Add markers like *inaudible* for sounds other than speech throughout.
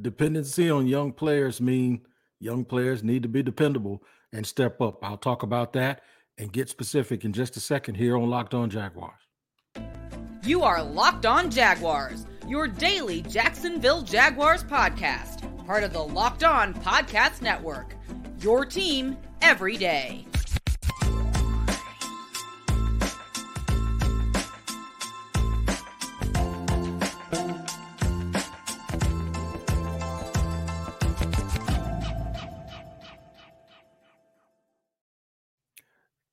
Dependency on young players mean young players need to be dependable and step up. I'll talk about that and get specific in just a second here on Locked On Jaguars. You are Locked On Jaguars, your daily Jacksonville Jaguars podcast, part of the Locked On Podcast Network. Your team every day.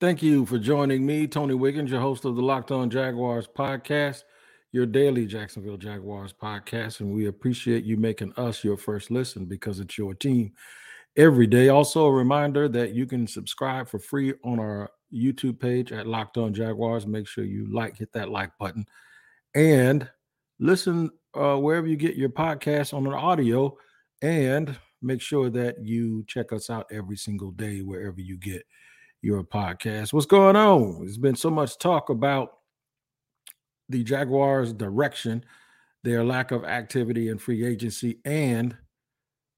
Thank you for joining me, Tony Wiggins, your host of the Locked On Jaguars podcast, your daily Jacksonville Jaguars podcast. And we appreciate you making us your first listen because it's your team every day. Also, a reminder that you can subscribe for free on our YouTube page at Locked On Jaguars. Make sure you like, hit that like button, and listen uh, wherever you get your podcast on an audio. And make sure that you check us out every single day wherever you get your podcast. What's going on? There's been so much talk about the Jaguars' direction, their lack of activity in free agency, and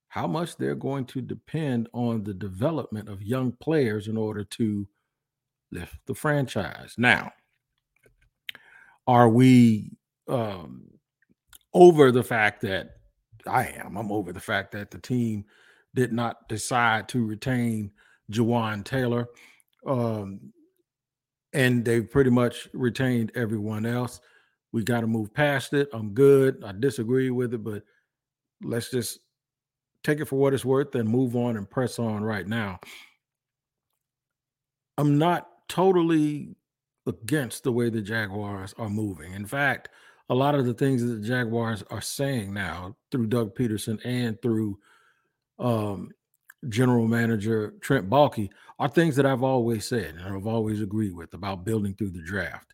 how much they're going to depend on the development of young players in order to lift the franchise. Now, are we um, over the fact that I am? I'm over the fact that the team did not decide to retain Jawaan Taylor um, and they've pretty much retained everyone else. We got to move past it. I'm good. I disagree with it, but let's just take it for what it's worth and move on and press on right now. I'm not totally against the way the Jaguars are moving. In fact, a lot of the things that the Jaguars are saying now through Doug Pederson and through um, general manager Trent Baalke are things that I've always said and I've always agreed with about building through the draft.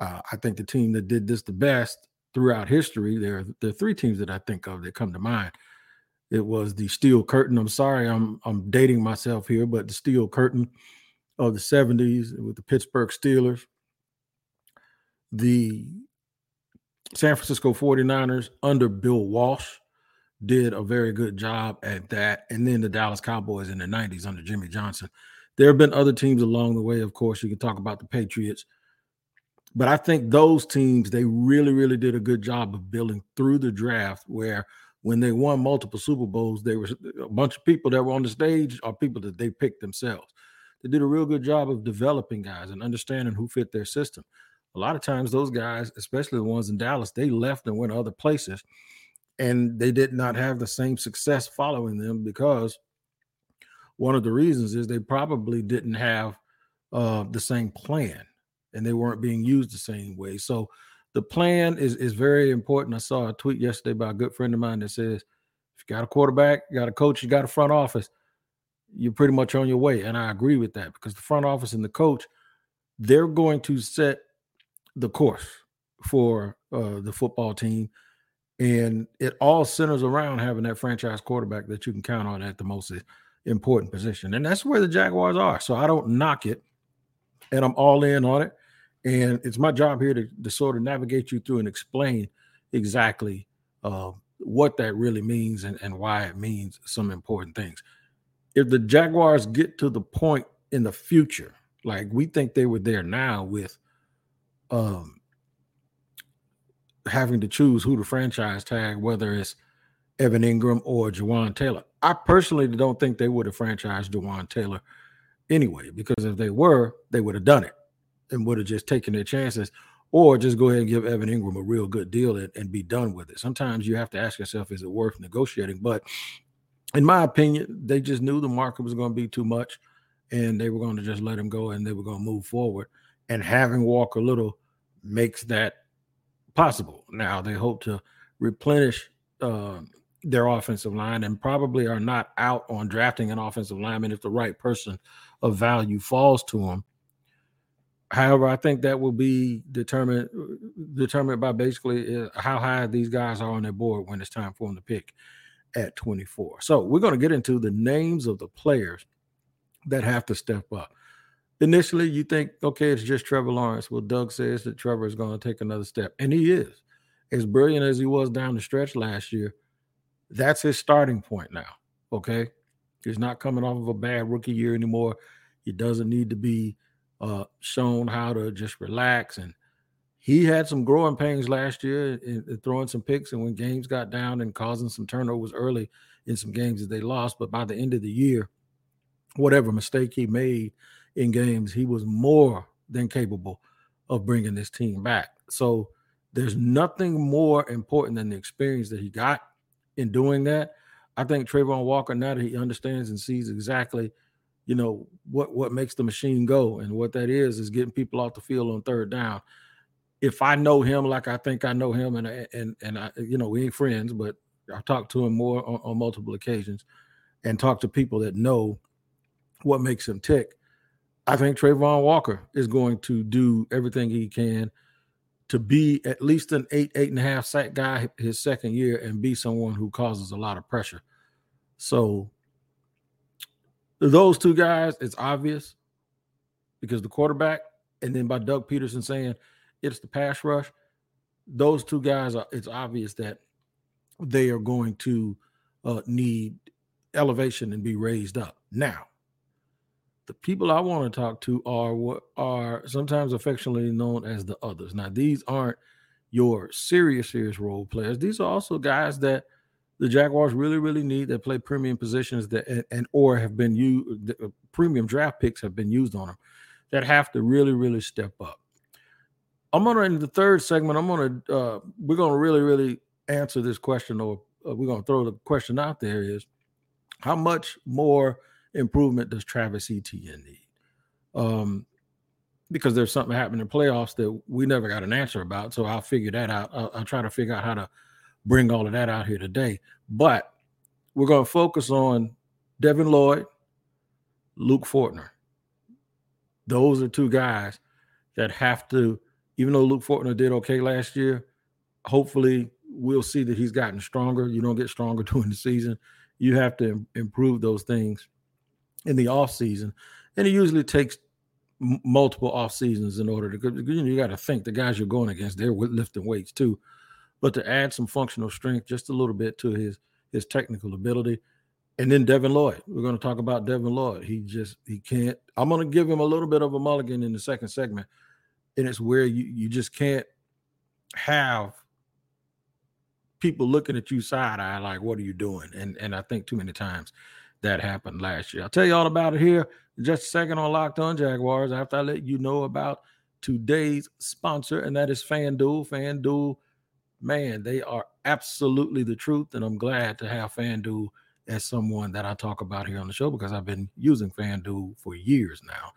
Uh, I think the team that did this the best throughout history, there, there are three teams that I think of that come to mind. It was the Steel Curtain. I'm sorry, I'm I'm dating myself here, but the Steel Curtain of the 70s with the Pittsburgh Steelers, the San Francisco 49ers under Bill Walsh, did a very good job at that. And then the Dallas Cowboys in the 90s under Jimmy Johnson. There have been other teams along the way. Of course, you can talk about the Patriots. But I think those teams, they really, really did a good job of building through the draft where when they won multiple Super Bowls, they were a bunch of people that were on the stage are people that they picked themselves. They did a real good job of developing guys and understanding who fit their system. A lot of times, those guys, especially the ones in Dallas, they left and went other places and they did not have the same success following them because one of the reasons is they probably didn't have uh, the same plan and they weren't being used the same way. So the plan is is very important. I saw a tweet yesterday by a good friend of mine that says, if you got a quarterback, you got a coach, you got a front office, you're pretty much on your way. And I agree with that because the front office and the coach, they're going to set the course for uh, the football team and it all centers around having that franchise quarterback that you can count on at the most important position. And that's where the Jaguars are. So I don't knock it. And I'm all in on it. And it's my job here to, to sort of navigate you through and explain exactly uh, what that really means and, and why it means some important things. If the Jaguars get to the point in the future, like we think they were there now with um, having to choose who to franchise tag, whether it's Evan Engram or Jawaan Taylor. I personally don't think they would have franchised Jawaan Taylor anyway, because if they were, they would have done it and would have just taken their chances or just go ahead and give Evan Engram a real good deal and, and be done with it. Sometimes you have to ask yourself, is it worth negotiating? But in my opinion, they just knew the market was going to be too much and they were going to just let him go and they were going to move forward. And having Walker Little makes that possible. Now they hope to replenish uh, their offensive line and probably are not out on drafting an offensive lineman if the right person of value falls to them. However, I think that will be determined determined by basically uh, how high these guys are on their board when it's time for them to pick at 24. So we're going to get into the names of the players that have to step up initially you think, okay, it's just Trevor Lawrence. Well, Doug says that Trevor is going to take another step, and he is. As brilliant as he was down the stretch last year, That's his starting point now. Okay. He's not coming off of a bad rookie year anymore. He doesn't need to be uh, shown how to just relax. And he had some growing pains last year in, in throwing some picks and when games got down and causing some turnovers early in some games that they lost. But by the end of the year, whatever mistake he made in games, he was more than capable of bringing this team back. So there's nothing more important than the experience that he got in doing that. I think Travon Walker, now that he understands and sees exactly, you know, what what makes the machine go, and what that is is getting people off the field on third down. If I know him like I think I know him, and and and I, you know, we ain't friends, but I've talked to him more on, on multiple occasions, and talked to people that know what makes him tick. I think Travon Walker is going to do everything he can to be at least an eight, eight and a half sack guy his second year and be someone who causes a lot of pressure. So those two guys, it's obvious because the quarterback, and then by Doug Pederson saying it's the pass rush, those two guys are it's obvious that they are going to uh, need elevation and be raised up. Now, the people I want to talk to are what are sometimes affectionately known as the others. Now, these aren't your serious, serious role players. These are also guys that the Jaguars really, really need that play premium positions that and, and or have been used. Uh, premium draft picks have been used on them that have to really, really step up. I'm gonna in the third segment. I'm gonna uh, we're gonna really, really answer this question, or uh, we're gonna throw the question out there: is how much more improvement does Travis Etienne need? Um, because there's something happening in playoffs that we never got an answer about. So I'll figure that out. I'll, I'll try to figure out how to bring all of that out here today. But we're going to focus on Devin Lloyd, Luke Fortner. Those are two guys that have to, even though Luke Fortner did okay last year, hopefully we'll see that he's gotten stronger. You don't get stronger *laughs* during the season. You have to improve those things in the off season, and it usually takes multiple off seasons in order to. You, know, you got to think the guys you're going against they're lifting weights too, but to add some functional strength just a little bit to his his technical ability. And then Devin Lloyd, we're going to talk about Devin Lloyd. He just he can't. I'm going to give him a little bit of a mulligan in the second segment, and it's where you you just can't have people looking at you side eye like, "What are you doing?" And and I think too many times that happened last year. I'll tell you all about it here in just a second on Locked On Jaguars after I let you know about today's sponsor, and that is FanDuel. FanDuel, man, they are absolutely the truth, and I'm glad to have FanDuel as someone that I talk about here on the show because I've been using FanDuel for years now.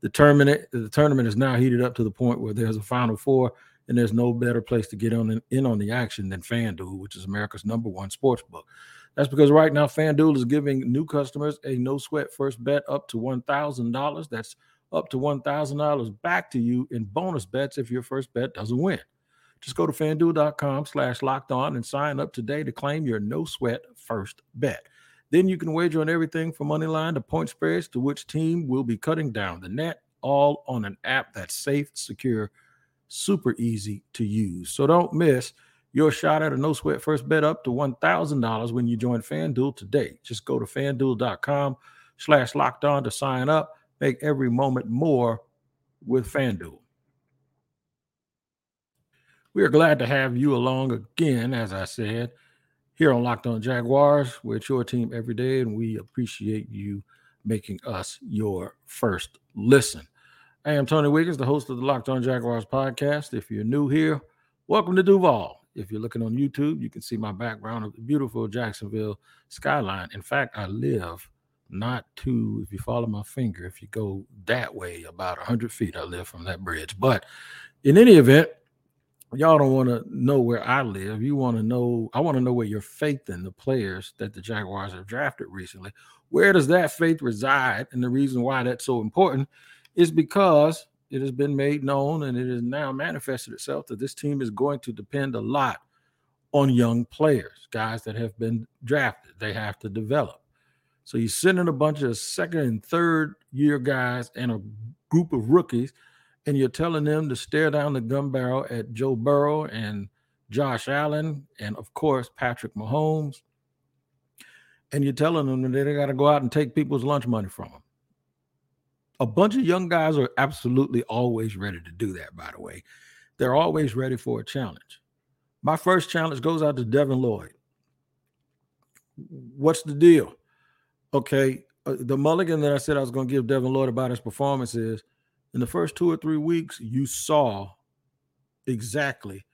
The tournament, the tournament is now heated up to the point where there's a Final Four, and there's no better place to get on in on the action than FanDuel, which is America's number one sports book. That's because right now FanDuel is giving new customers a no sweat first bet up to $1,000. That's up to $1,000 back to you in bonus bets if your first bet doesn't win. Just go to fanduel.com slash locked on and sign up today to claim your no sweat first bet. Then you can wager on everything from money line to point spreads to which team will be cutting down the net, all on an app that's safe, secure, super easy to use. So don't miss your shot at a no sweat first bet up to $1,000 when you join FanDuel today. Just go to fanduel.com slash locked on to sign up. Make every moment more with FanDuel. We are glad to have you along again, as I said, here on Locked On Jaguars. We're your team every day, and we appreciate you making us your first listen. I am Tony Wiggins, the host of the Locked On Jaguars podcast. If you're new here, welcome to Duval. If you're looking on YouTube, you can see my background of the beautiful Jacksonville skyline. In fact, I live not too, if you follow my finger, if you go that way about 100 feet, I live from that bridge. But in any event, y'all don't want to know where I live. You want to know, I want to know where your faith in the players that the Jaguars have drafted recently, where does that faith reside? And the reason why that's so important is because it has been made known and it has now manifested itself that this team is going to depend a lot on young players, guys that have been drafted. They have to develop. So you send in a bunch of second and third year guys and a group of rookies, and you're telling them to stare down the gun barrel at Joe Burrow and Josh Allen, and of course, Patrick Mahomes. and you're telling them that they got to go out and take people's lunch money from them. A bunch of young guys are absolutely always ready to do that, by the way. They're always ready for a challenge. My first challenge goes out to Devin Lloyd. What's the deal? Okay, uh, the mulligan that I said I was going to give Devin Lloyd about his performance is in the first two or three weeks, you saw exactly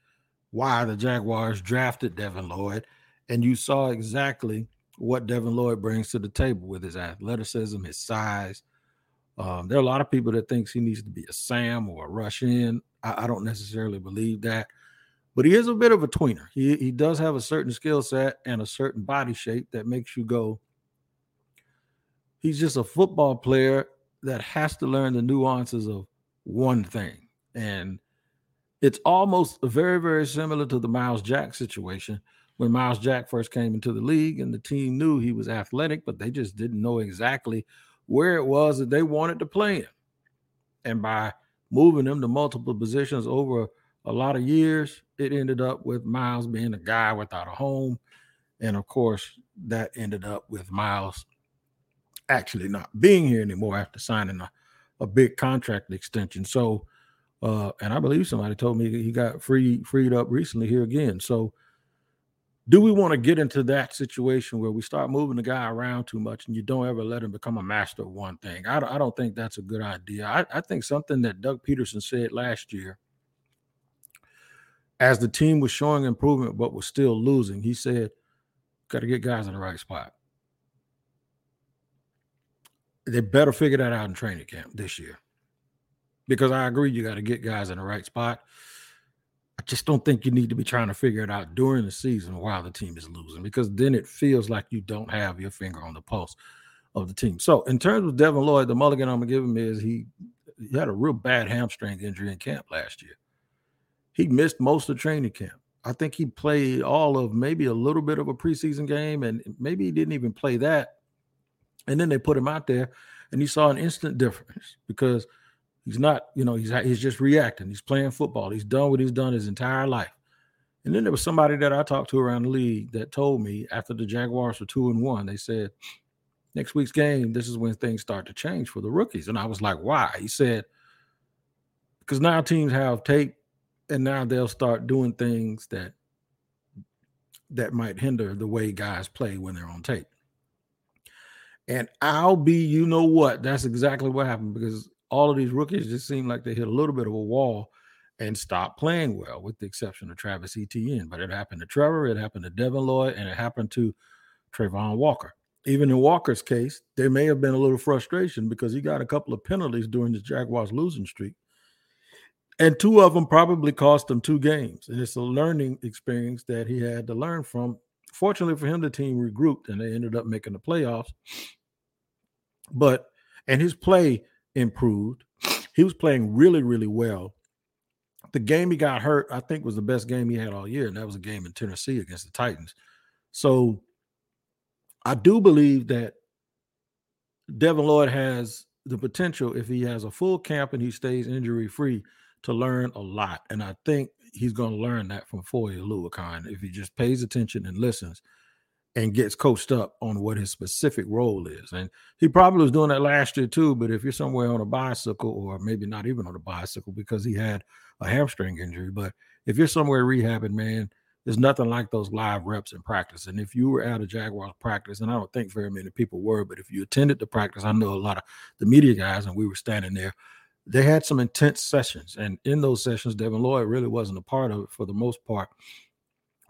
why the Jaguars drafted Devin Lloyd, and you saw exactly what Devin Lloyd brings to the table with his athleticism, his size. Um, there are a lot of people that thinks he needs to be a Sam or a rush in. I, I, don't necessarily believe that, but he is a bit of a tweener. He he does have a certain skill set and a certain body shape that makes you go. He's just a football player that has to learn the nuances of one thing, and it's almost very very similar to the Myles Jack situation when Myles Jack first came into the league and the team knew he was athletic, but they just didn't know exactly where it was that they wanted to play him. And by moving him to multiple positions over a lot of years, it ended up with Myles being a guy without a home. And of course, that ended up with Myles actually not being here anymore after signing a, a big contract extension. So, uh, and I believe somebody told me he got free freed up recently here again. So do we want to get into that situation where we start moving the guy around too much and you don't ever let him become a master of one thing? I, I don't think that's a good idea. I, I think something that Doug Pederson said last year, as the team was showing improvement but was still losing, he said, got to get guys in the right spot. They better figure that out in training camp this year. Because I agree, you got to get guys in the right spot. I just don't think you need to be trying to figure it out during the season while the team is losing because then it feels like you don't have your finger on the pulse of the team. So, in terms of Devin Lloyd, the mulligan I'm gonna give him is he, he had a real bad hamstring injury in camp last year. He missed most of training camp. I think he played all of maybe a little bit of a preseason game, and maybe he didn't even play that. And then they put him out there, and he saw an instant difference because He's not, you know, he's he's just reacting. He's playing football. He's done what he's done his entire life. And then there was somebody that I talked to around the league that told me after the Jaguars were two and one, they said, next week's game, this is when things start to change for the rookies. And I was like, why? He said, because now teams have tape and now they'll start doing things that that might hinder the way guys play when they're on tape. And I'll be, you know what? That's exactly what happened because all of these rookies just seem like they hit a little bit of a wall and stopped playing well, with the exception of Travis Etienne. But it happened to Trevor, it happened to Devin Lloyd, and it happened to Travon Walker. Even in Walker's case, there may have been a little frustration because he got a couple of penalties during the Jaguars losing streak. And two of them probably cost him two games. And it's a learning experience that he had to learn from. Fortunately for him, the team regrouped and they ended up making the playoffs. But and his play improved. He was playing really, really well. The game he got hurt, I think, was the best game he had all year, and that was a game in Tennessee against the Titans. So I do believe that Devin Lloyd has the potential, if he has a full camp and he stays injury free, to learn a lot. And I think he's going to learn that from Foye Oluokun if he just pays attention and listens and gets coached up on what his specific role is. And he probably was doing that last year too. But if you're somewhere on a bicycle, or maybe not even on a bicycle because he had a hamstring injury, but if you're somewhere rehabbing, man, there's nothing like those live reps in practice. And if you were at a Jaguars practice, and I don't think very many people were, but if you attended the practice, I know a lot of the media guys, and we were standing there. They had some intense sessions, and in those sessions, Devin Lloyd really wasn't a part of it for the most part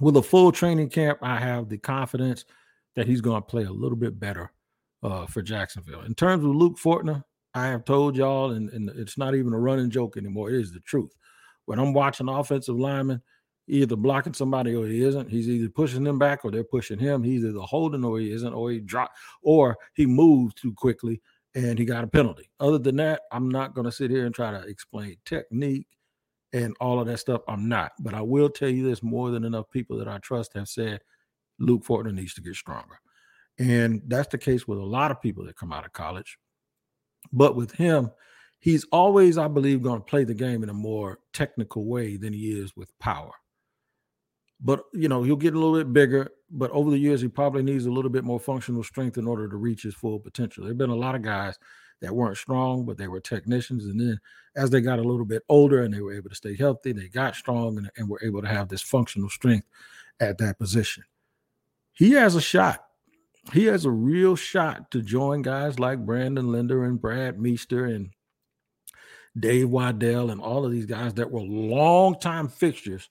with a full training camp, I have the confidence that he's going to play a little bit better uh, for Jacksonville. In terms of Luke Fortner, I have told y'all, and, and it's not even a running joke anymore. It is the truth. When I'm watching offensive lineman, either blocking somebody or he isn't. He's either pushing them back or they're pushing him. He's either holding or he isn't, or he dropped, or he moved too quickly and he got a penalty. Other than that, I'm not going to sit here and try to explain technique and all of that stuff. I'm not. But I will tell you this more than enough people that I trust have said Luke Fortner needs to get stronger. And that's the case with a lot of people that come out of college. But with him, he's always, I believe, going to play the game in a more technical way than he is with power. But, you know, he'll get a little bit bigger, but over the years, he probably needs a little bit more functional strength in order to reach his full potential. There have been a lot of guys that weren't strong, but they were technicians. And then as they got a little bit older and they were able to stay healthy, they got strong and, and were able to have this functional strength at that position. He has a shot. He has a real shot to join guys like Brandon Linder and Brad Meester and Dave Widell and all of these guys that were longtime fixtures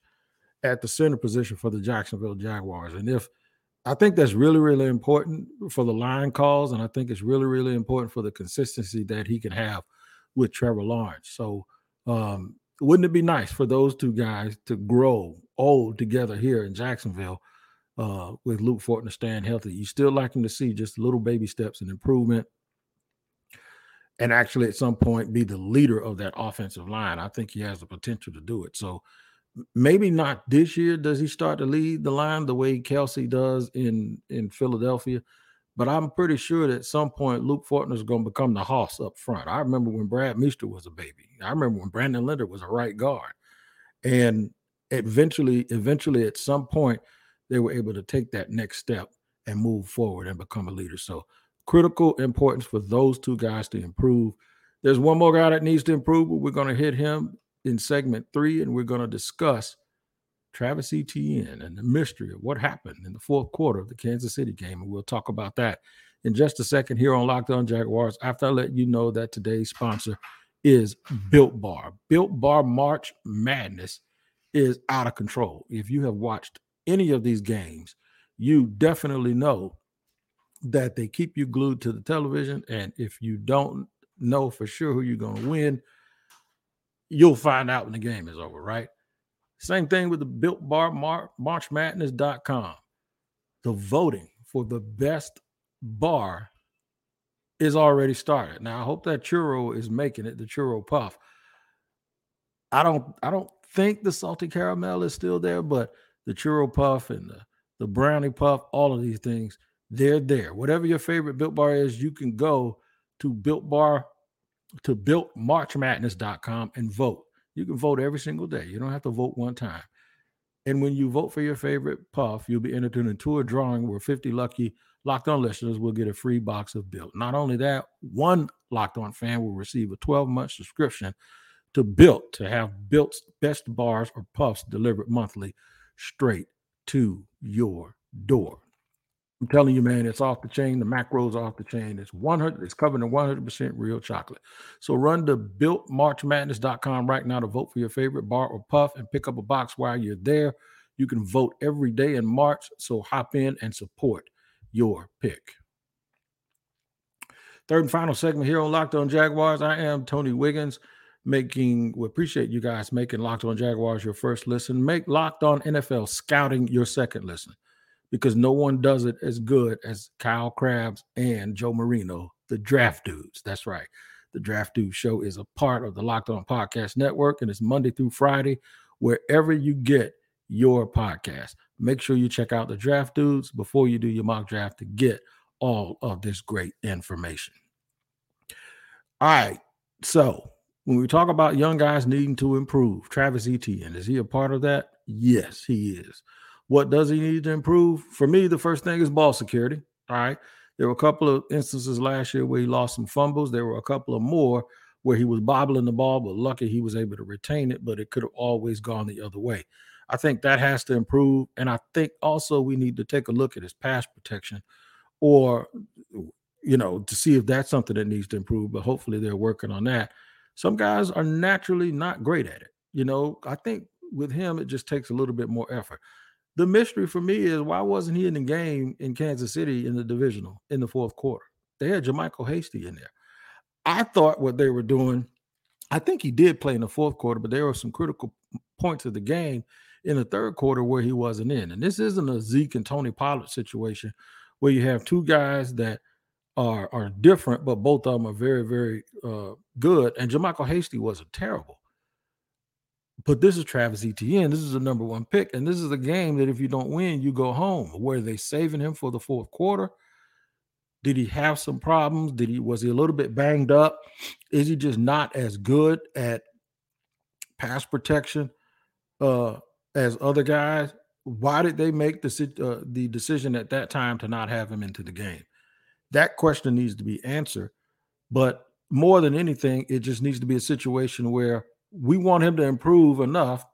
at the center position for the Jacksonville Jaguars. And if I think that's really, really important for the line calls, and I think it's really, really important for the consistency that he can have with Trevor Lawrence. So, um, wouldn't it be nice for those two guys to grow old together here in Jacksonville uh, with Luke Fortner staying healthy? You still like him to see just little baby steps and improvement, and actually at some point be the leader of that offensive line. I think he has the potential to do it. So maybe not this year does he start to lead the line the way Kelce does in in Philadelphia, but I'm pretty sure that at some point Luke Fortner is going to become the hoss up front. I remember when Brad Meester was a baby. I remember when Brandon Linder was a right guard, and eventually, eventually, at some point, they were able to take that next step and move forward and become a leader. So critical importance for those two guys to improve. There's one more guy that needs to improve, but we're going to hit him in segment three, and we're going to discuss Travis Etienne and the mystery of what happened in the fourth quarter of the Kansas City game. And we'll talk about that in just a second here on Locked On Jaguars after I let you know that today's sponsor is Built Bar. Built Bar March Madness is out of control. If you have watched any of these games, you definitely know that they keep you glued to the television. And if you don't know for sure who you're going to win, you'll find out when the game is over, right? Same thing with the Built Bar Mar- MarchMadness.com. The voting for the best bar is already started. Now I hope that churro is making it, the churro puff. I don't I don't think the salty caramel is still there, but the churro puff and the, the brownie puff, all of these things, they're there. Whatever your favorite built bar is, you can go to Built Bar to builtmarchmadness.com and vote. You can vote every single day. You don't have to vote one time. And when you vote for your favorite puff, you'll be entered into a drawing where 50 lucky locked on listeners will get a free box of Built. Not only that, one locked on fan will receive a 12 month subscription to Built to have Built's best bars or puffs delivered monthly straight to your door. I'm telling you, man, it's off the chain. The macros are off the chain. It's 100, it's covered in 100% real chocolate. So run to builtmarchmadness.com right now to vote for your favorite bar or puff and pick up a box while you're there. You can vote every day in March. So hop in and support your pick. Third and final segment here on Locked On Jaguars. I am Tony Wiggins making we appreciate you guys making Locked On Jaguars your first listen. Make Locked On NFL scouting your second listen because no one does it as good as Kyle Crabbs and Joe Marino, the draft dudes. That's right. The Draft Dude Show is a part of the Locked On Podcast Network, and it's Monday through Friday, wherever you get your podcast. Make sure you check out the Draft Dudes before you do your mock draft to get all of this great information. All right. So, when we talk about young guys needing to improve, Travis Etienne, is he a part of that? Yes, he is. What does he need to improve? For me, the first thing is ball security. All right. There were a couple of instances last year where he lost some fumbles. There were a couple of more where he was bobbling the ball, but lucky he was able to retain it, but it could have always gone the other way. I think that has to improve. And I think also we need to take a look at his pass protection or, you know, to see if that's something that needs to improve. But hopefully they're working on that. Some guys are naturally not great at it. You know, I think with him, it just takes a little bit more effort the mystery for me is why wasn't he in the game in Kansas City in the divisional in the fourth quarter? They had JaMycal Hasty in there. I thought what they were doing, I think he did play in the fourth quarter, but there were some critical points of the game in the third quarter where he wasn't in. And this isn't a Zeke and Tony Pollard situation where you have two guys that are are different, but both of them are very, very uh, good. And JaMycal Hasty wasn't terrible. But this is Travis Etienne. This is the number one pick. And this is a game that if you don't win, you go home. Were they saving him for the fourth quarter? Did he have some problems? Did he was he a little bit banged up? Is he just not as good at pass protection uh as other guys? why did they make the uh, the decision at that time to not have him into the game? That question needs to be answered. But more than anything, it just needs to be a situation where we want him to improve enough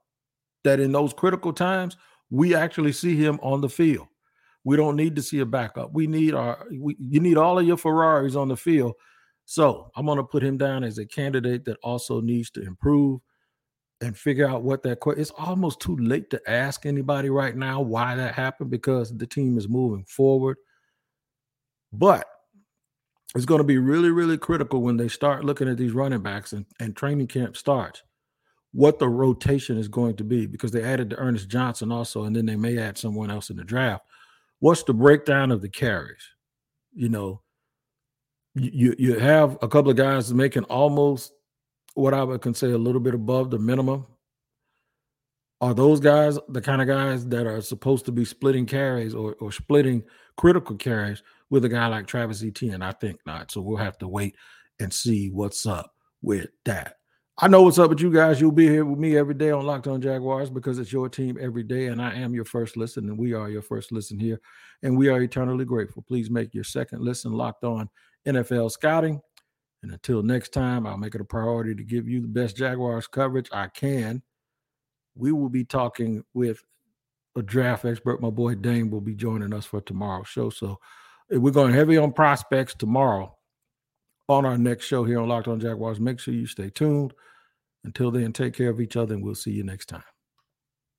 that in those critical times, we actually see him on the field. We don't need to see a backup. We need our we, you need all of your Ferraris on the field. So I'm going to put him down as a candidate that also needs to improve and figure out what that it's almost too late to ask anybody right now why that happened because the team is moving forward but it's going to be really really critical when they start looking at these running backs and, and training camp starts what the rotation is going to be because they added D'Ernest Johnson also and then they may add someone else in the draft what's the breakdown of the carries you know you you have a couple of guys making almost what I would consider a little bit above the minimum? Are those guys the kind of guys that are supposed to be splitting carries or, or splitting critical carries with a guy like Travis Etienne? I think not. So we'll have to wait and see what's up with that. I know what's up with you guys. You'll be here with me every day on Locked On Jaguars because it's your team every day, and I am your first listen, and we are your first listen here, and we are eternally grateful. Please make your second listen Locked On NFL Scouting. And until next time, I'll make it a priority to give you the best Jaguars coverage I can. We will be talking with a draft expert. My boy Dane will be joining us for tomorrow's show. So we're going heavy on prospects tomorrow on our next show here on Locked On Jaguars. Make sure you stay tuned. Until then, take care of each other, and we'll see you next time.